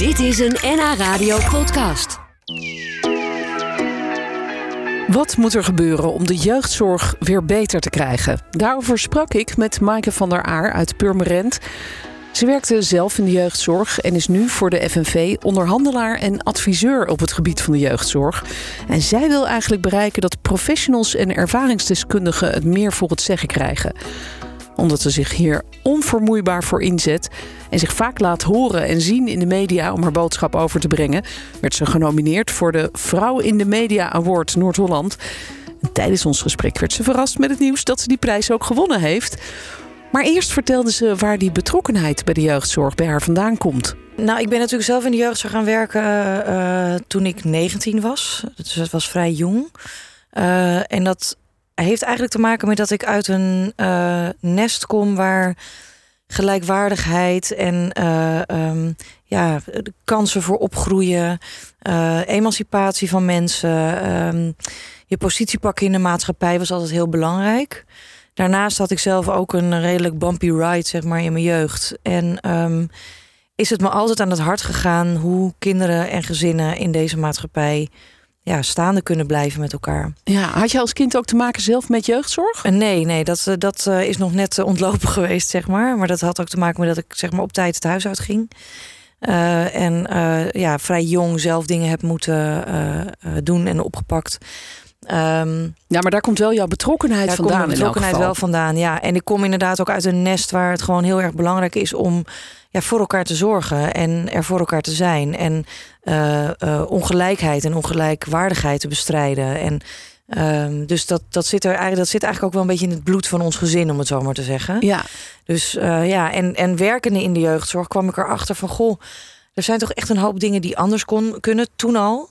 Dit is een NH Radio podcast. Wat moet er gebeuren om de jeugdzorg weer beter te krijgen? Daarover sprak ik met Maaike van der Aar uit Purmerend. Ze werkte zelf in de jeugdzorg en is nu voor de FNV onderhandelaar en adviseur op het gebied van de jeugdzorg. En zij wil eigenlijk bereiken dat professionals en ervaringsdeskundigen het meer voor het zeggen krijgen omdat ze zich hier onvermoeibaar voor inzet en zich vaak laat horen en zien in de media om haar boodschap over te brengen, werd ze genomineerd voor de Vrouw in de Media Award Noord-Holland. Tijdens ons gesprek werd ze verrast met het nieuws dat ze die prijs ook gewonnen heeft. Maar eerst vertelde ze waar die betrokkenheid bij de jeugdzorg bij haar vandaan komt. Nou, ik ben natuurlijk zelf in de jeugdzorg gaan werken uh, toen ik 19 was. Dus dat was vrij jong. Uh, en dat heeft eigenlijk te maken met dat ik uit een uh, nest kom waar gelijkwaardigheid en uh, um, ja, de kansen voor opgroeien, uh, emancipatie van mensen, um, je positie pakken in de maatschappij was altijd heel belangrijk. Daarnaast had ik zelf ook een redelijk bumpy ride, zeg maar, in mijn jeugd. En um, is het me altijd aan het hart gegaan hoe kinderen en gezinnen in deze maatschappij ja, staande kunnen blijven met elkaar. Ja, had je als kind ook te maken zelf met jeugdzorg? Nee, nee, dat, dat is nog net ontlopen geweest, zeg maar. Maar dat had ook te maken met dat ik zeg maar, op tijd het huis uit ging. Uh, en uh, ja, vrij jong zelf dingen heb moeten uh, doen en opgepakt. Um, ja, maar daar komt wel jouw betrokkenheid daar vandaan. Komt betrokkenheid wel vandaan, ja. En ik kom inderdaad ook uit een nest waar het gewoon heel erg belangrijk is om ja, voor elkaar te zorgen en er voor elkaar te zijn. En uh, uh, ongelijkheid en ongelijkwaardigheid te bestrijden. En um, dus dat, dat, zit er eigenlijk, dat zit eigenlijk ook wel een beetje in het bloed van ons gezin, om het zo maar te zeggen. Ja. Dus uh, ja, en, en werkende in de jeugdzorg kwam ik erachter van goh, er zijn toch echt een hoop dingen die anders kon, kunnen toen al.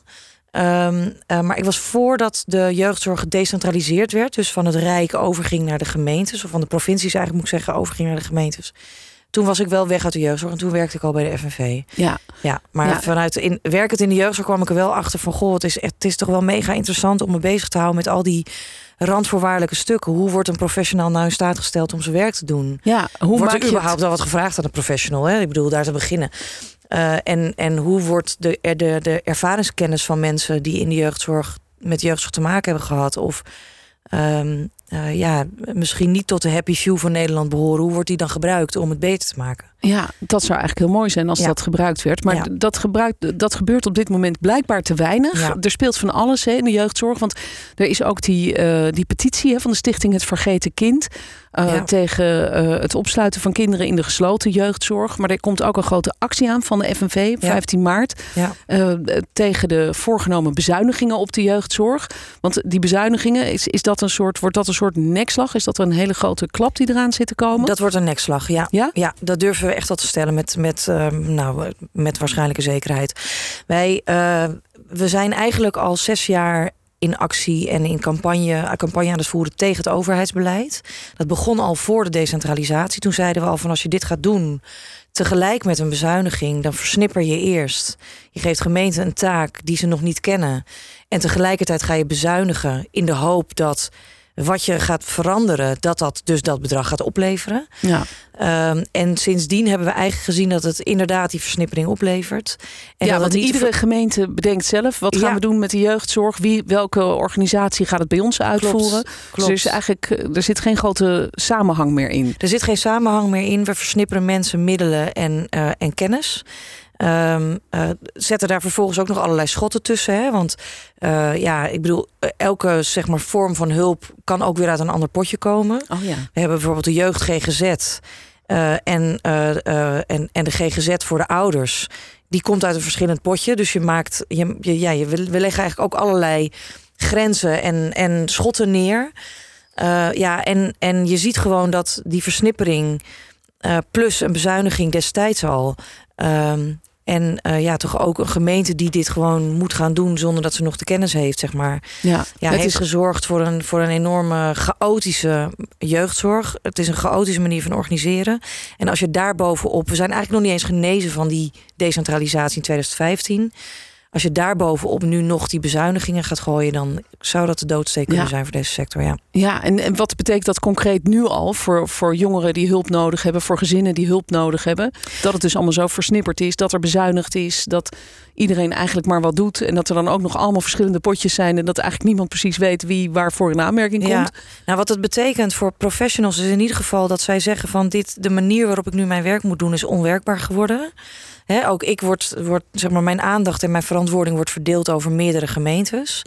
Um, uh, maar ik was voordat de jeugdzorg gedecentraliseerd werd, dus van het Rijk overging naar de gemeentes, of van de provincies eigenlijk moet ik zeggen, overging naar de gemeentes. Toen was ik wel weg uit de jeugdzorg en toen werkte ik al bij de FNV. Ja. Ja, maar Ja. vanuit in, werkend in de jeugdzorg kwam ik er wel achter van... goh, het is, echt, het is toch wel mega interessant om me bezig te houden... met al die randvoorwaardelijke stukken. Hoe wordt een professional nou in staat gesteld om zijn werk te doen? Ja, hoe wordt er je überhaupt het? wel wat gevraagd aan een professional? Hè? Ik bedoel, daar te beginnen. Uh, en, en hoe wordt de, de, de ervaringskennis van mensen... die in de jeugdzorg met jeugdzorg te maken hebben gehad... of um, uh, ja, misschien niet tot de happy few van Nederland behoren... hoe wordt die dan gebruikt om het beter te maken? Ja, dat zou eigenlijk heel mooi zijn als Ja. dat gebruikt werd. Maar Ja. dat, gebruikt, dat gebeurt op dit moment blijkbaar te weinig. Ja. Er speelt van alles hè, in de jeugdzorg. Want er is ook die, eh, die petitie hè, van de stichting Het Vergeten Kind. eh. Tegen eh, het opsluiten van kinderen in de gesloten jeugdzorg. Maar er komt ook een grote actie aan van de FNV, op Ja. 15 maart. Ja. tegen de voorgenomen bezuinigingen op de jeugdzorg. Want die bezuinigingen, is, is dat een soort, wordt dat een soort nekslag? Is dat een hele grote klap die eraan zit te komen? Dat wordt een nekslag, ja. Ja? Ja, dat durven echt wel te stellen met, met, ehm, nou, met waarschijnlijke zekerheid. Wij eh, we zijn eigenlijk al zes jaar in actie en in campagne, campagne aan het voeren tegen het overheidsbeleid. Dat begon al voor de decentralisatie. Toen zeiden we al van als je dit gaat doen tegelijk met een bezuiniging, dan versnipper je eerst. Je geeft gemeenten een taak die ze nog niet kennen. En tegelijkertijd ga je bezuinigen in de hoop dat wat je gaat veranderen, dat dat dus dat bedrag gaat opleveren. Ja. Um, en sindsdien hebben we eigenlijk gezien dat het inderdaad die versnippering oplevert. En ja, want iedere gemeente bedenkt zelf wat gaan Ja. we doen met de jeugdzorg. Wie, welke organisatie gaat het bij ons uitvoeren? Dus klopt. er, is eigenlijk, eh, er zit geen grote samenhang meer in. Er zit geen samenhang meer in. We versnipperen mensen middelen en, uh, en kennis. Um, uh, zetten daar vervolgens ook nog allerlei schotten tussen. Hè? Want uh, ja, ik bedoel, elke zeg maar, vorm van hulp kan ook weer uit een ander potje komen. Oh ja. We hebben bijvoorbeeld de jeugd GGZ uh, en, en, en de GGZ voor de ouders. Die komt uit een verschillend potje. Dus je maakt, je, je, ja, je, we leggen eigenlijk ook allerlei grenzen en, en schotten neer. Ja, en, en je ziet gewoon dat die versnippering plus een bezuiniging destijds al. En uh, ja, toch ook een gemeente die dit gewoon moet gaan doen zonder dat ze nog de kennis heeft, zeg maar. Ja, ja heeft is... gezorgd voor een, voor een enorme chaotische jeugdzorg. Het is een chaotische manier van organiseren. En als je daar bovenop, we zijn eigenlijk nog niet eens genezen van die decentralisatie in 2015. Als je daarbovenop nu nog die bezuinigingen gaat gooien, dan zou dat de doodsteek kunnen Ja. zijn voor deze sector. Ja. Ja, en, en wat betekent dat concreet nu al voor, voor jongeren die hulp nodig hebben, voor gezinnen die hulp nodig hebben? Dat het dus allemaal zo versnipperd is, dat er bezuinigd is, dat iedereen eigenlijk maar wat doet en dat er dan ook nog allemaal verschillende potjes zijn en dat eigenlijk niemand precies weet wie waarvoor in aanmerking Ja. komt. Nou, wat het betekent voor professionals is in ieder geval dat zij zeggen van dit, de manier waarop ik nu mijn werk moet doen is onwerkbaar geworden. Ook ik word, word, zeg maar, mijn aandacht en mijn verantwoording wordt verdeeld over meerdere gemeentes.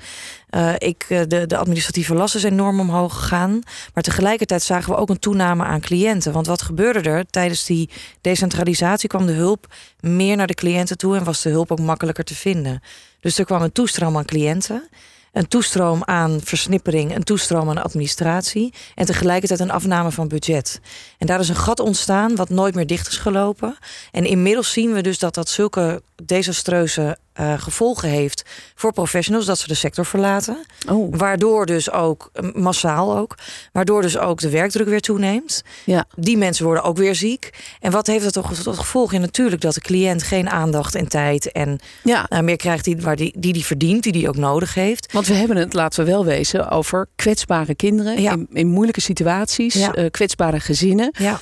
Eh, ik, eh, de, de administratieve last is enorm omhoog gegaan. Maar tegelijkertijd zagen we ook een toename aan cliënten. Want wat gebeurde er? Tijdens die decentralisatie kwam de hulp meer naar de cliënten toe en was de hulp ook makkelijker te vinden. Dus er kwam een toestroom aan cliënten. Een toestroom aan versnippering, een toestroom aan administratie en tegelijkertijd een afname van budget. En daar is een gat ontstaan wat nooit meer dicht is gelopen. En inmiddels zien we dus dat dat zulke desastreuze eh, gevolgen heeft voor professionals dat ze de sector verlaten. Oh, Waardoor dus ook, eh, massaal ook, waardoor dus ook de werkdruk weer toeneemt. ja. Die mensen worden ook weer ziek. En wat heeft dat toch tot gevolg? Ja, natuurlijk dat de cliënt geen aandacht en tijd en ja. eh, meer krijgt die, waar die, die die verdient, die die ook nodig heeft. Want we hebben het, laten we wel wezen, over kwetsbare kinderen Ja. in, in moeilijke situaties, Ja. kwetsbare gezinnen. Ja,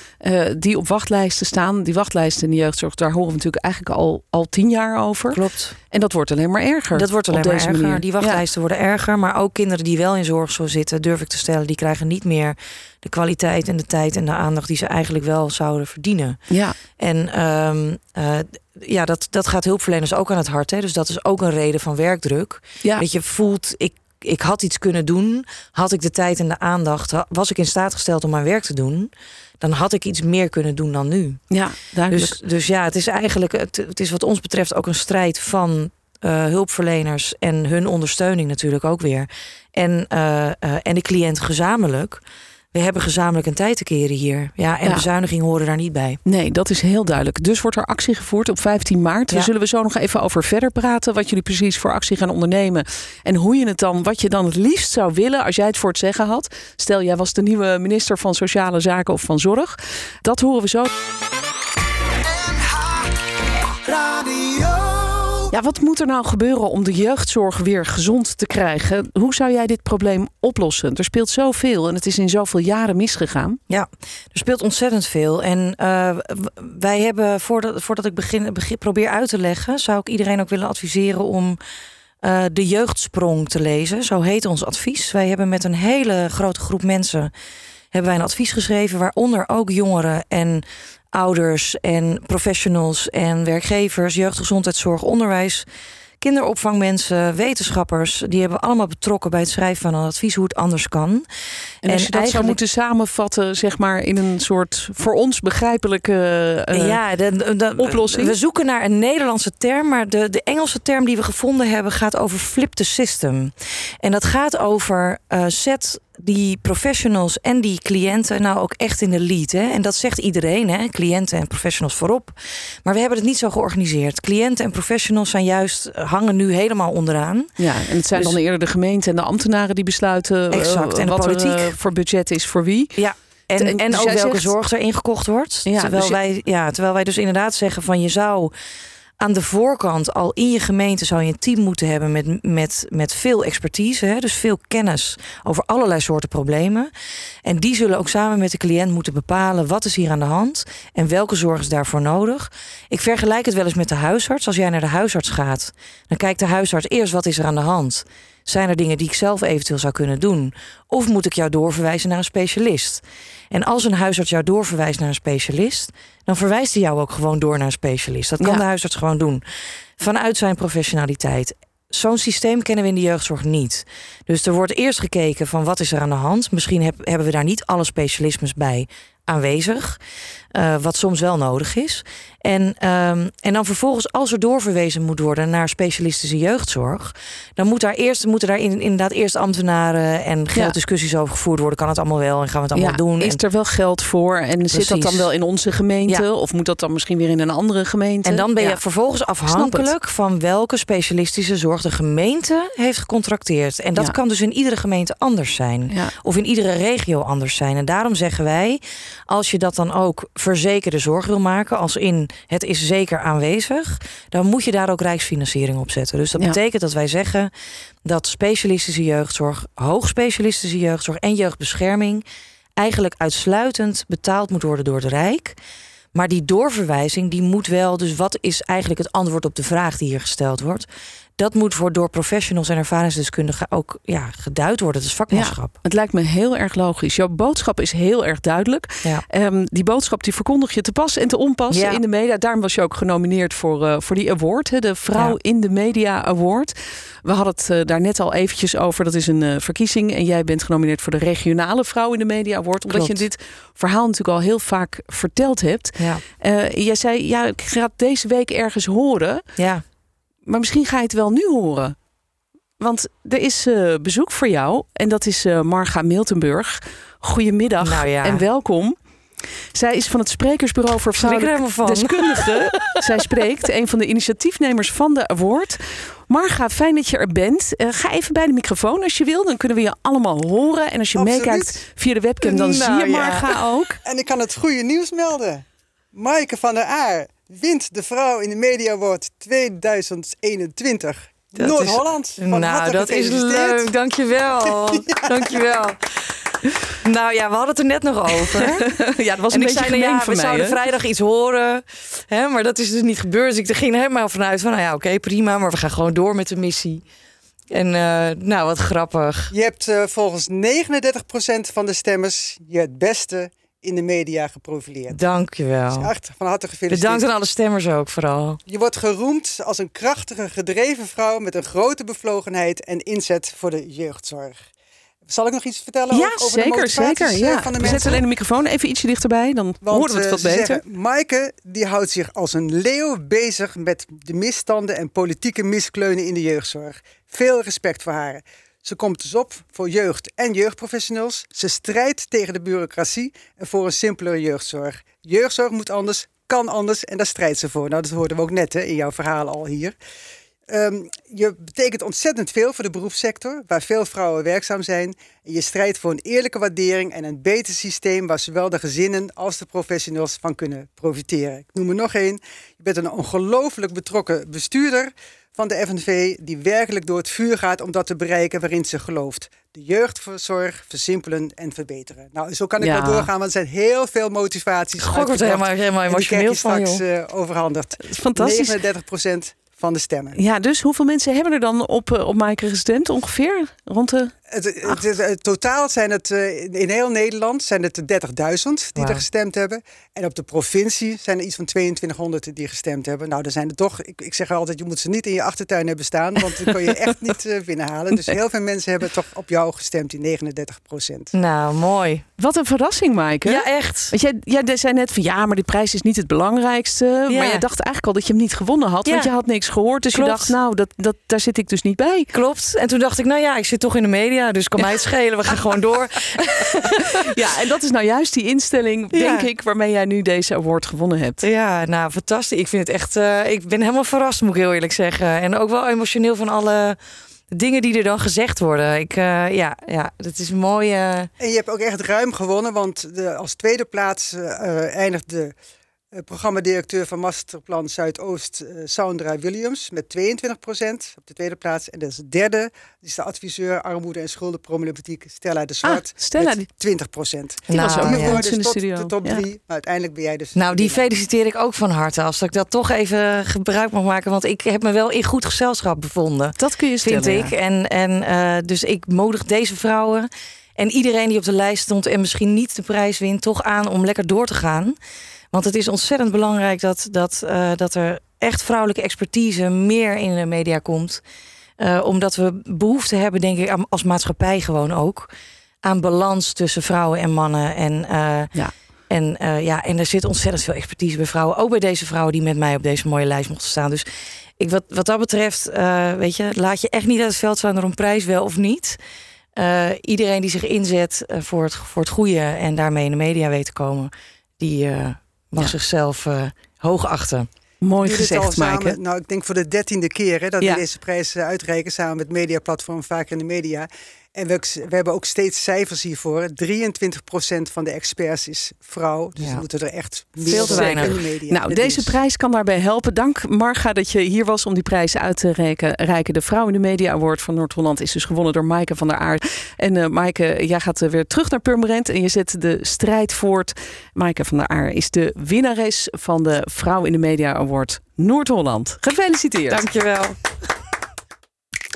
die op wachtlijsten staan. Die wachtlijsten in de jeugdzorg, daar horen we natuurlijk eigenlijk al, al tien jaar over. klopt. En dat wordt alleen maar erger. Dat wordt alleen maar erger. manier. Die wachtlijsten worden erger. Maar ook kinderen die wel in zorg zo zitten, durf ik te stellen, die krijgen niet meer de kwaliteit en de tijd en de aandacht die ze eigenlijk wel zouden verdienen. Ja, ja. En ehm, eh, ja, dat, dat gaat hulpverleners ook aan het hart. Hè? Dus dat is ook een reden van werkdruk. ja. Dat je voelt, ik, ik had iets kunnen doen. Had ik de tijd en de aandacht, was ik in staat gesteld om mijn werk te doen, dan had ik iets meer kunnen doen dan nu. ja duidelijk. Dus, dus ja, het is eigenlijk, het, het is wat ons betreft ook een strijd van eh, hulpverleners en hun ondersteuning natuurlijk ook weer. En, eh, eh, en de cliënt gezamenlijk. We hebben gezamenlijk een tijd te keren hier. Ja, en Ja. bezuinigingen horen daar niet bij. Nee, dat is heel duidelijk. Dus wordt er actie gevoerd op 15 maart. Daar zullen we zo nog even over verder praten. Wat jullie precies voor actie gaan ondernemen. En hoe je het dan, wat je dan het liefst zou willen als jij het voor het zeggen had. Stel, jij was de nieuwe minister van Sociale Zaken of van Zorg. Dat horen we zo. Ja, wat moet er nou gebeuren om de jeugdzorg weer gezond te krijgen? Hoe zou jij dit probleem oplossen? Er speelt zoveel en het is in zoveel jaren misgegaan. Ja, er speelt ontzettend veel. En eh, wij hebben, voordat, voordat ik begin, begin, probeer uit te leggen, zou ik iedereen ook willen adviseren om eh, de jeugdsprong te lezen. Zo heet ons advies. Wij hebben met een hele grote groep mensen hebben wij een advies geschreven, waaronder ook jongeren en ouders en professionals en werkgevers, jeugdgezondheidszorg, onderwijs, kinderopvangmensen, wetenschappers. Die hebben allemaal betrokken bij het schrijven van een advies hoe het anders kan. En, als je dat zou moeten samenvatten, zeg maar in een soort voor ons begrijpelijke eh, ja, de, oplossing? We zoeken naar een Nederlandse term, maar de, de Engelse term die we gevonden hebben gaat over flip the system. En dat gaat over eh zet die professionals en die cliënten nou ook echt in de lead. Hè? En dat zegt iedereen, hè? cliënten en professionals voorop. Maar we hebben het niet zo georganiseerd. Cliënten en professionals zijn juist eh, hangen nu helemaal onderaan. Ja, en het zijn Dus- dan eerder de gemeente en de ambtenaren die besluiten eh, Exact, en de wat er politiek. eh, voor budget is voor wie. Ja. En, En- en dus ook welke zegt- zorg er ingekocht wordt. Ja, terwijl, dus je- wij, ja, terwijl wij dus inderdaad zeggen van je zou aan de voorkant al in je gemeente zou je een team moeten hebben met, met, met veel expertise. Hè, dus veel kennis over allerlei soorten problemen. En die zullen ook samen met de cliënt moeten bepalen wat is hier aan de hand en welke zorg is daarvoor nodig. Ik vergelijk het wel eens met de huisarts. Als jij naar de huisarts gaat, dan kijkt de huisarts eerst wat is er aan de hand. Zijn er dingen die ik zelf eventueel zou kunnen doen? Of moet ik jou doorverwijzen naar een specialist? En als een huisarts jou doorverwijst naar een specialist, dan verwijst hij jou ook gewoon door naar een specialist. Dat kan Ja. de huisarts gewoon doen. Vanuit zijn professionaliteit. Zo'n systeem kennen we in de jeugdzorg niet. Dus er wordt eerst gekeken van wat is er aan de hand. Misschien heb- hebben we daar niet alle specialismes bij aanwezig. eh, wat soms wel nodig is. En, ehm, en dan vervolgens, als er doorverwezen moet worden naar specialistische jeugdzorg, dan moet daar eerst, moeten daar in- inderdaad eerst ambtenaren en gelddiscussies over gevoerd worden. Kan het allemaal wel en gaan we het allemaal Ja, doen? is En- er wel geld voor en zit dat dan wel in onze gemeente Ja. of moet dat dan misschien weer in een andere gemeente? En dan ben je Ja. vervolgens afhankelijk van welke specialistische zorg de gemeente heeft gecontracteerd. En dat Ja. kan dus in iedere gemeente anders zijn. Ja. Of in iedere regio anders zijn. En daarom zeggen wij, als je dat dan ook verzekerde zorg wil maken, als in het is zeker aanwezig, dan moet je daar ook rijksfinanciering op zetten. Dus dat Ja. betekent dat wij zeggen dat specialistische jeugdzorg, hoogspecialistische jeugdzorg en jeugdbescherming eigenlijk uitsluitend betaald moet worden door het Rijk. Maar die doorverwijzing, die moet wel. Dus wat is eigenlijk het antwoord op de vraag die hier gesteld wordt? Dat moet voor door professionals en ervaringsdeskundigen ook ja, geduid worden. Dat is vakmanschap. Het lijkt me heel erg logisch. Jouw boodschap is heel erg duidelijk. Ja. Ehm, die boodschap die verkondig je te pas en te onpas Ja. in de media. Daarom was je ook genomineerd voor, eh, voor die award, hè, de Vrouw in de Media Award. We hadden het eh, daar net al eventjes over. Dat is een eh, verkiezing. En jij bent genomineerd voor de regionale Vrouw in de Media Award. Omdat Klopt. je dit verhaal natuurlijk al heel vaak verteld hebt. Ja. Jij zei, ja, ik ga het deze week ergens horen. ja. Maar misschien ga je het wel nu horen. Want er is eh, bezoek voor jou. En dat is eh, Marga Miltenburg. Goedemiddag Nou ja. en welkom. Zij is van het Sprekersbureau voor Vrouwelijke. Deskundigen. Zij spreekt, een van de initiatiefnemers van de award. Marga, fijn dat je er bent. Eh, ga even bij de microfoon als je wil. Dan kunnen we je allemaal horen. En als je Absoluut. meekijkt via de webcam, dan Nou zie je ja. Marga ook. En ik kan het goede nieuws melden. Maaike van der Aar wint de Vrouw in de Media Award 2021. Dat Noord-Holland. Nou, dat is gefeliciteerd. leuk. Dankjewel. Dankjewel. Nou ja, we hadden het er net nog over. Ja, dat was en een beetje zei, nou gemeen ja, van we mij. zouden vrijdag iets horen. Hè, maar dat is dus niet gebeurd. Dus ik ging er helemaal vanuit van, nou ja, oké, prima. Maar we gaan gewoon door met de missie. En eh, nou, wat grappig. Je hebt eh, volgens 39% van de stemmers je het beste in de media geprofileerd. Dankjewel. Echt van harte gefeliciteerd. Bedankt aan alle stemmers ook vooral. Je wordt geroemd als een krachtige, gedreven vrouw met een grote bevlogenheid en inzet voor de jeugdzorg. Zal ik nog iets vertellen Ja, over, over de zeker, zeker. eh, Ja. van de We mensen? zetten alleen de microfoon even ietsje dichterbij. Dan Want horen we het eh, wat beter. zeggen, Maaike die houdt zich als een leeuw bezig met de misstanden en politieke miskleunen in de jeugdzorg. Veel respect voor haar. Ze komt dus op voor jeugd en jeugdprofessionals. Ze strijdt tegen de bureaucratie en voor een simpelere jeugdzorg. Jeugdzorg moet anders, kan anders en daar strijdt ze voor. Nou, dat hoorden we ook net hè, in jouw verhaal al hier. Ehm, je betekent ontzettend veel voor de beroepssector, waar veel vrouwen werkzaam zijn. Je strijdt voor een eerlijke waardering en een beter systeem waar zowel de gezinnen als de professionals van kunnen profiteren. Ik noem er nog één. Je bent een ongelooflijk betrokken bestuurder van de FNV die werkelijk door het vuur gaat om dat te bereiken waarin ze gelooft. De jeugdzorg versimpelen en verbeteren. Nou, zo kan ik Ja. wel doorgaan, want er zijn heel veel motivaties. God, ik word helemaal, helemaal emotioneel van, straks eh, overhandigd. Fantastisch. 39% van de stemmen. Ja, dus hoeveel mensen hebben er dan op, eh, op Maaike gestemd ongeveer? Rond de... Het, het, het- het totaal zijn het eh, in heel Nederland zijn het 30.000 die er gestemd hebben. En op de provincie zijn er iets van 2200 die gestemd hebben. Nou, er zijn er toch. Ik, ik zeg altijd, je moet ze niet in je achtertuin hebben staan, want dan kun je echt niet eh, binnenhalen. Dus heel veel mensen hebben toch op jou gestemd, die 39% Nou, mooi. Wat een verrassing, Maaike. Ja, echt. Want jij, jij zei net van ja, maar die prijs is niet het belangrijkste. Ja. Maar je dacht eigenlijk al dat je hem niet gewonnen had. Ja. Want je had niks gehoord. Dus Klopt. je dacht, nou, dat, dat, daar zit ik dus niet bij. Klopt. En toen dacht ik, nou ja, ik zit toch in de media, dus kan mij het schelen. We gaan gewoon door. Ja, en dat is nou juist die instelling, Ja. denk ik, waarmee jij nu deze award gewonnen hebt. Ja, nou, fantastisch. Ik vind het echt, eh, ik ben helemaal verrast, moet ik heel eerlijk zeggen. En ook wel emotioneel van alle dingen die er dan gezegd worden. Ik, eh, ja, ja, dat is mooi. eh, En je hebt ook echt ruim gewonnen, want de, als tweede plaats eh, eh, eindigt de eh, programmadirecteur van Masterplan Zuidoost, eh, Sandra Williams, met 22% op de tweede plaats. En de derde is de adviseur armoede en schuldenproblematiek, Stella de Zwart, Ah, Stella, met 20%. Die was Nou, ook nog ja. dus in de tot studio. de top Ja. drie, maar uiteindelijk ben jij dus... nou, die feliciteer ik ook van harte. Als ik dat toch even gebruik mag maken. Want ik heb me wel in goed gezelschap bevonden. Dat kun je stellen. vind ik. ja. En, en eh, dus ik moedig deze vrouwen en iedereen die op de lijst stond en misschien niet de prijs wint, toch aan om lekker door te gaan. Want het is ontzettend belangrijk dat, dat, eh, dat er echt vrouwelijke expertise meer in de media komt. Eh, omdat we behoefte hebben, denk ik, als maatschappij gewoon ook. Aan balans tussen vrouwen en mannen. En, eh, Ja. en, ja, en er zit ontzettend veel expertise bij vrouwen. Ook bij deze vrouwen die met mij op deze mooie lijst mochten staan. Dus ik, wat, wat dat betreft, weet je, laat je echt niet uit het veld staan door een prijs, wel of niet. Iedereen die zich inzet voor, het, voor het goede en daarmee in de media weet te komen, die mag Ja. zichzelf eh, hoog achten. Mooi gezegd, Maaike. nou, ik denk voor de dertiende keer hè, dat Ja. we deze prijs eh, uitreiken samen met Mediaplatform Vaker in de Media. En we, we hebben ook steeds cijfers hiervoor. 23% van de experts is vrouw. Dus Ja. we moeten er echt Veel te weinig. in de media. Nou, deze nieuws. prijs kan daarbij helpen. Dank Marga dat je hier was om die prijs uit te reiken. reiken. De Vrouw in de Media Award van Noord-Holland is dus gewonnen door Maaike van der Aard. En eh Maaike, jij gaat eh, weer terug naar Purmerend en je zet de strijd voort. Maaike van der Aard is de winnares van de Vrouw in de Media Award Noord-Holland. Gefeliciteerd. Dankjewel.